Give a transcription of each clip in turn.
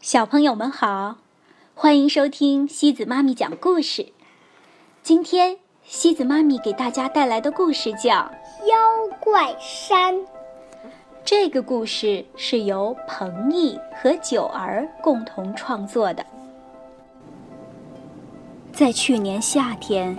小朋友们好，欢迎收听西子妈咪讲故事。今天西子妈咪给大家带来的故事叫《妖怪山》。这个故事是由彭毅和九儿共同创作的。在去年夏天，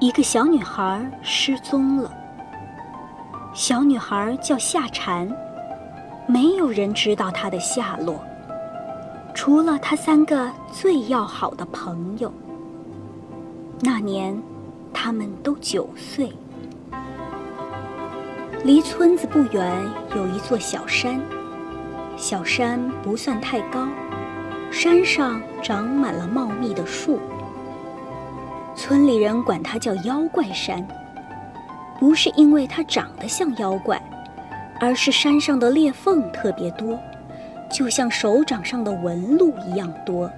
一个小女孩失踪了。小女孩叫夏蝉，没有人知道她的下落，除了他三个最要好的朋友。那年，他们都九岁。离村子不远有一座小山，小山不算太高，山上长满了茂密的树。村里人管它叫妖怪山，不是因为它长得像妖怪，而是山上的裂缝特别多，就像手掌上的纹路一样多。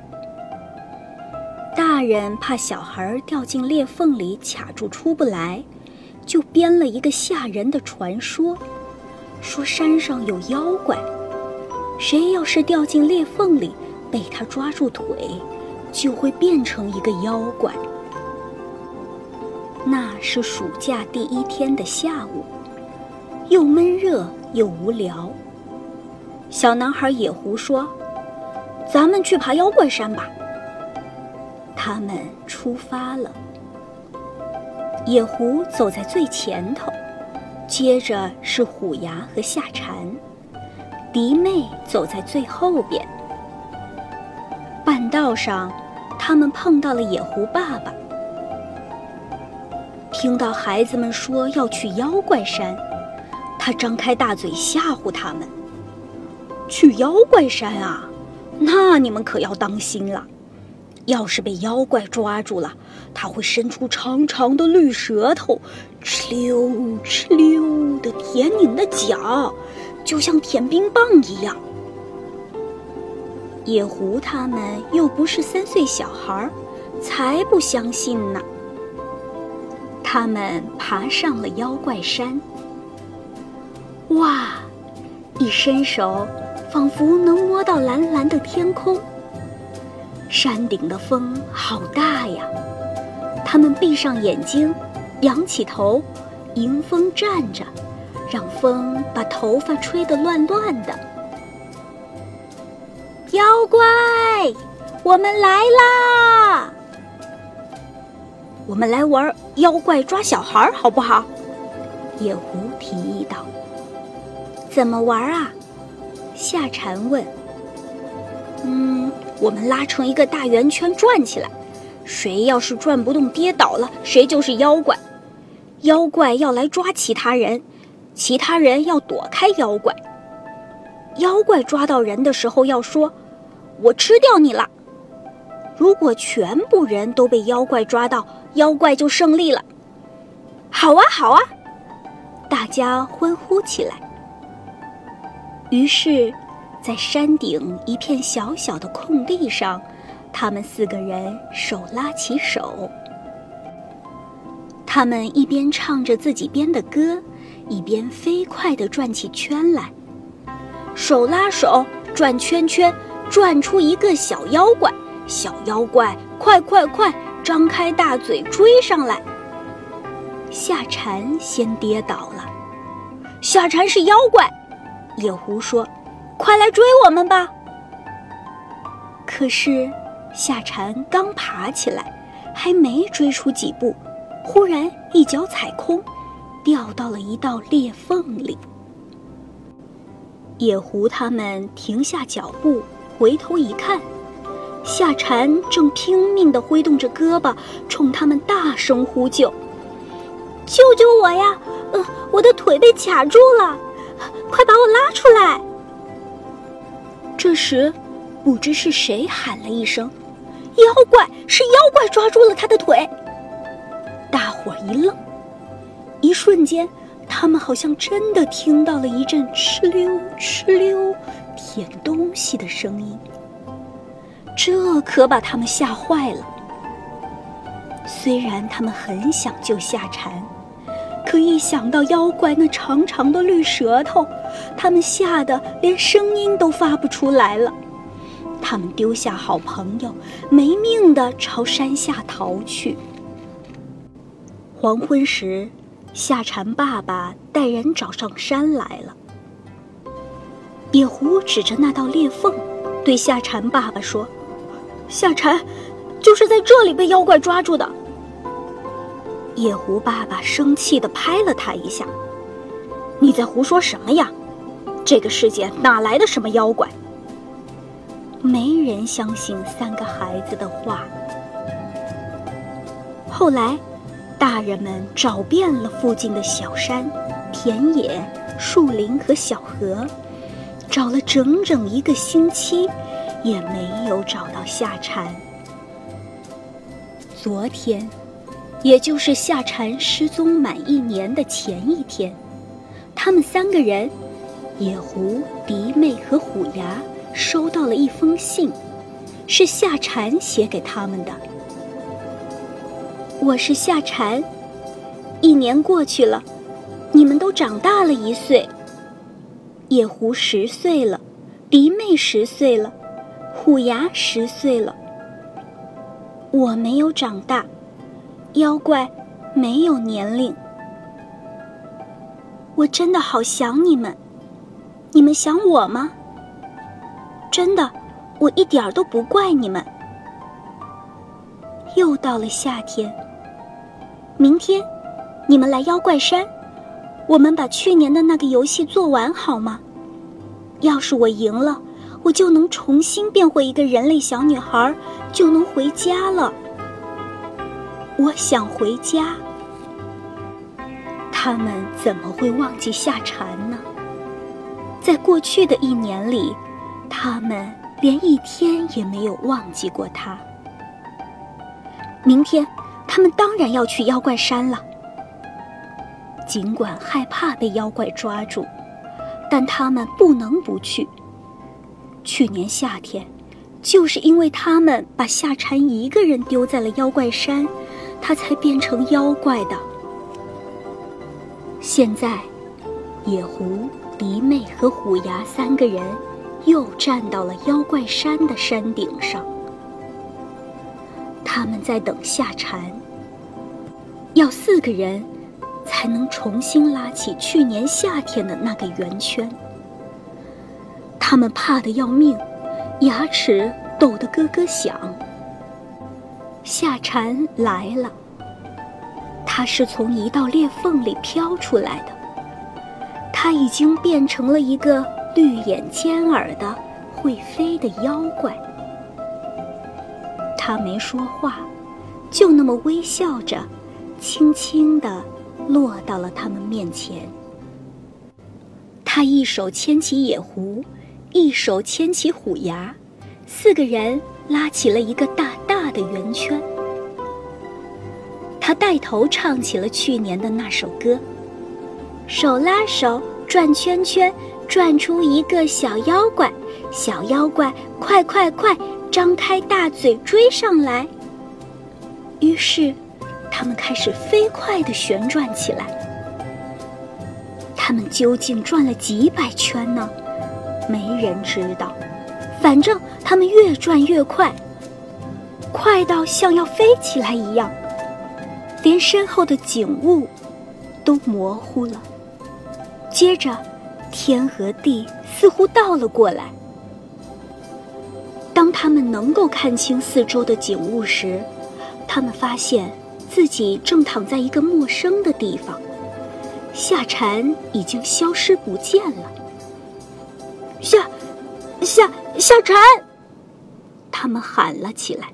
大人怕小孩掉进裂缝里卡住出不来，就编了一个吓人的传说，说山上有妖怪，谁要是掉进裂缝里被他抓住腿，就会变成一个妖怪。那是暑假第一天的下午，又闷热又无聊。小男孩野狐说：“咱们去爬妖怪山吧。”他们出发了。野狐走在最前头，接着是虎牙和夏蝉，迪妹走在最后边。半道上，他们碰到了野狐爸爸。听到孩子们说要去妖怪山，他张开大嘴吓唬他们：“去妖怪山啊，那你们可要当心了。要是被妖怪抓住了，他会伸出长长的绿舌头，哧溜哧溜的舔你们的脚，就像舔冰棒一样。”野狐他们又不是三岁小孩，才不相信呢。他们爬上了妖怪山。哇，一伸手，仿佛能摸到蓝蓝的天空。山顶的风好大呀！他们闭上眼睛，仰起头，迎风站着，让风把头发吹得乱乱的。妖怪，我们来啦！我们来玩妖怪抓小孩，好不好？野狐提议道。怎么玩啊？夏蝉问。嗯，我们拉成一个大圆圈转起来，谁要是转不动跌倒了，谁就是妖怪。妖怪要来抓其他人，其他人要躲开妖怪。妖怪抓到人的时候要说：“我吃掉你了。”如果全部人都被妖怪抓到，妖怪就胜利了。好啊，好啊！大家欢呼起来。于是，在山顶一片小小的空地上，他们四个人手拉起手。他们一边唱着自己编的歌，一边飞快地转起圈来。手拉手转圈圈，转出一个小妖怪。小妖怪，快快快！张开大嘴追上来。夏蝉先跌倒了。夏蝉是妖怪，野狐说：“快来追我们吧！”可是夏蝉刚爬起来，还没追出几步，忽然一脚踩空，掉到了一道裂缝里。野狐他们停下脚步，回头一看。夏蝉正拼命地挥动着胳膊，冲他们大声呼救：“救救我呀！呃，我的腿被卡住了，快把我拉出来！”这时，不知是谁喊了一声：“妖怪！是妖怪抓住了他的腿！”大伙一愣，一瞬间，他们好像真的听到了一阵哧溜哧溜舔东西的声音。这可把他们吓坏了。虽然他们很想救夏蝉，可一想到妖怪那长长的绿舌头，他们吓得连声音都发不出来了。他们丢下好朋友，没命的朝山下逃去。黄昏时，夏蝉爸爸带人找上山来了。野狐指着那道裂缝，对夏蝉爸爸说：“夏蝉，就是在这里被妖怪抓住的。”野狐爸爸生气地拍了他一下：“你在胡说什么呀？这个世界哪来的什么妖怪？”没人相信三个孩子的话。后来，大人们找遍了附近的小山、田野、树林和小河。找了整整一个星期，也没有找到夏蝉。昨天，也就是夏蝉失踪满一年的前一天，他们三个人——野狐、狸妹和虎牙——收到了一封信，是夏蝉写给他们的。我是夏蝉，一年过去了，你们都长大了一岁。野狐十岁了，狸妹十岁了，虎牙十岁了。我没有长大，妖怪没有年龄。我真的好想你们，你们想我吗？真的，我一点儿都不怪你们。又到了夏天，明天你们来妖怪山。我们把去年的那个游戏做完好吗？要是我赢了，我就能重新变回一个人类小女孩，就能回家了。我想回家。他们怎么会忘记夏蝉呢？在过去的一年里，他们连一天也没有忘记过他。明天，他们当然要去妖怪山了。尽管害怕被妖怪抓住，但他们不能不去。去年夏天，就是因为他们把夏蝉一个人丢在了妖怪山，他才变成妖怪的。现在，野狐、狸妹和虎牙三个人又站到了妖怪山的山顶上，他们在等下蝉。要四个人。才能重新拉起去年夏天的那个圆圈。他们怕得要命，牙齿抖得咯咯响。夏蝉来了，它是从一道裂缝里飘出来的。它已经变成了一个绿眼尖耳的会飞的妖怪。它没说话，就那么微笑着，轻轻地。落到了他们面前。他一手牵起野狐，一手牵起虎牙，四个人拉起了一个大的圆圈。他带头唱起了去年的那首歌：“手拉手转圈圈，转出一个小妖怪，小妖怪快快快，张开大嘴追上来。”于是。他们开始飞快地旋转起来。他们究竟转了几百圈呢？没人知道。反正他们越转越快，快到像要飞起来一样，连身后的景物都模糊了。接着，天和地似乎倒了过来。当他们能够看清四周的景物时，他们发现。自己正躺在一个陌生的地方，夏蝉已经消失不见了。夏，夏，夏蝉！他们喊了起来。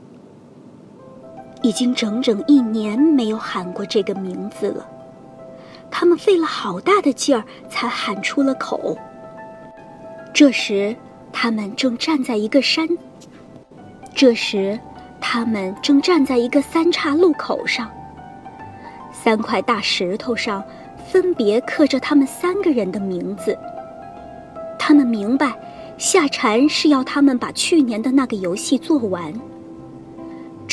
已经整整一年没有喊过这个名字了，他们费了好大的劲儿才喊出了口。这时，他们正站在一个山。这时。他们正站在一个三岔路口上，三块大石头上分别刻着他们三个人的名字。他们明白，夏蝉是要他们把去年的那个游戏做完。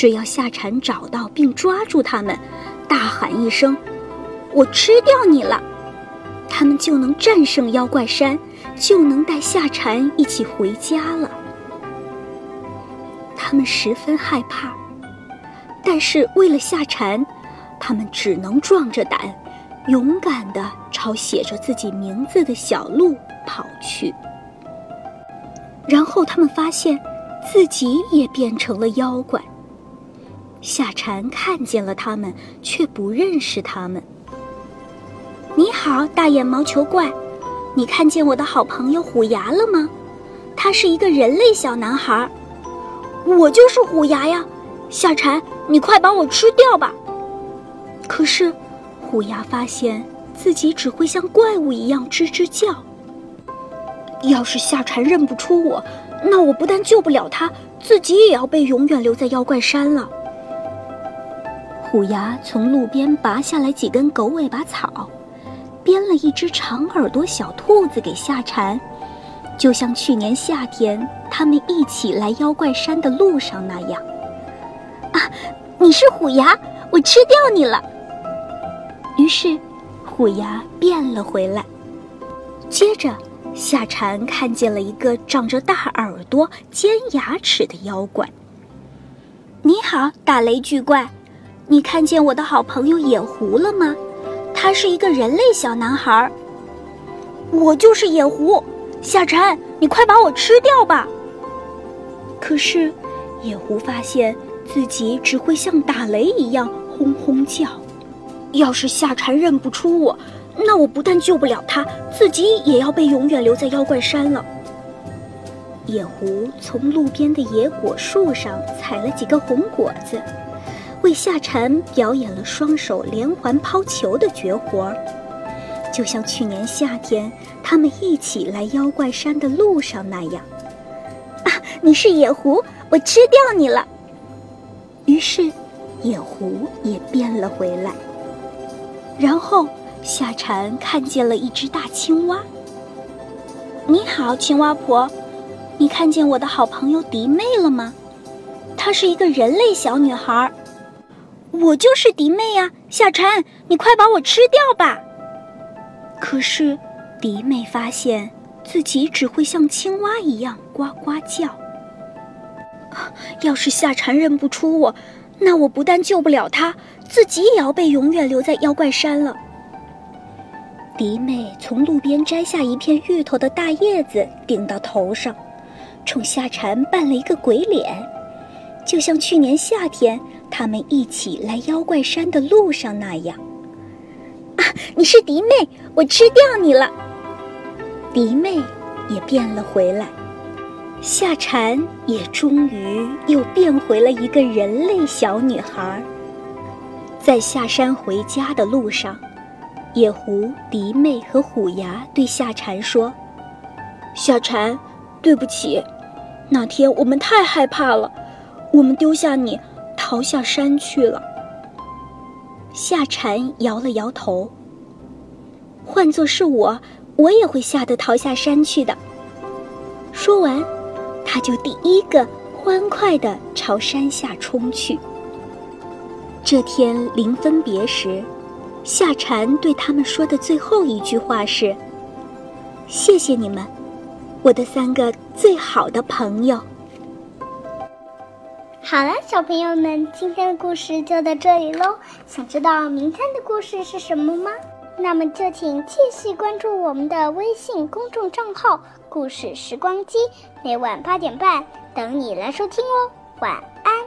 只要夏蝉找到并抓住他们，大喊一声：“我吃掉你了！”他们就能战胜妖怪山，就能带夏蝉一起回家了。他们十分害怕。但是为了夏蝉，他们只能壮着胆，勇敢地朝写着自己名字的小路跑去。然后他们发现，自己也变成了妖怪。夏蝉看见了他们，却不认识他们。你好，大眼毛球怪，你看见我的好朋友虎牙了吗？他是一个人类小男孩。我就是虎牙呀，夏蝉，你快把我吃掉吧！可是，虎牙发现自己只会像怪物一样吱吱叫。要是夏蝉认不出我，那我不但救不了他，自己也要被永远留在妖怪山了。虎牙从路边拔下来几根狗尾巴草，编了一只长耳朵小兔子给夏蝉，就像去年夏天他们一起来妖怪山的路上那样。啊，你是虎牙，我吃掉你了。于是，虎牙变了回来。接着，夏蝉看见了一个长着大耳朵、尖牙齿的妖怪。你好，大雷巨怪。你看见我的好朋友野狐了吗？他是一个人类小男孩。我就是野狐，夏蝉，你快把我吃掉吧！可是，野狐发现自己只会像打雷一样轰轰叫。要是夏蝉认不出我，那我不但救不了他，自己也要被永远留在妖怪山了。野狐从路边的野果树上采了几个红果子。为夏蝉表演了双手连环抛球的绝活，就像去年夏天他们一起来妖怪山的路上那样。啊，你是野狐，我吃掉你了。于是，野狐也变了回来。然后，夏蝉看见了一只大青蛙。你好，青蛙婆，你看见我的好朋友迪妹了吗？她是一个人类小女孩。我就是迪妹呀，夏蝉，你快把我吃掉吧！可是，迪妹发现自己只会像青蛙一样呱呱叫。要是夏蝉认不出我，那我不但救不了他，自己也要被永远留在妖怪山了。迪妹从路边摘下一片芋头的大叶子顶到头上，冲夏蝉扮了一个鬼脸，就像去年夏天。他们一起来妖怪山的路上那样，啊！你是迪妹，我吃掉你了。迪妹也变了回来，夏蝉也终于又变回了一个人类小女孩。在下山回家的路上，野狐、迪妹和虎牙对夏蝉说：“夏蝉，对不起，那天我们太害怕了，我们丢下你。”逃下山去了。夏蝉摇了摇头。换作是我，我也会吓得逃下山去的。说完，他就第一个欢快地朝山下冲去。这天临分别时，夏蝉对他们说的最后一句话是：“谢谢你们，我的三个最好的朋友。”好了，小朋友们，今天的故事就到这里喽。想知道明天的故事是什么吗？那么就请继续关注我们的微信公众账号“故事时光机”，每晚八点半等你来收听哦。晚安。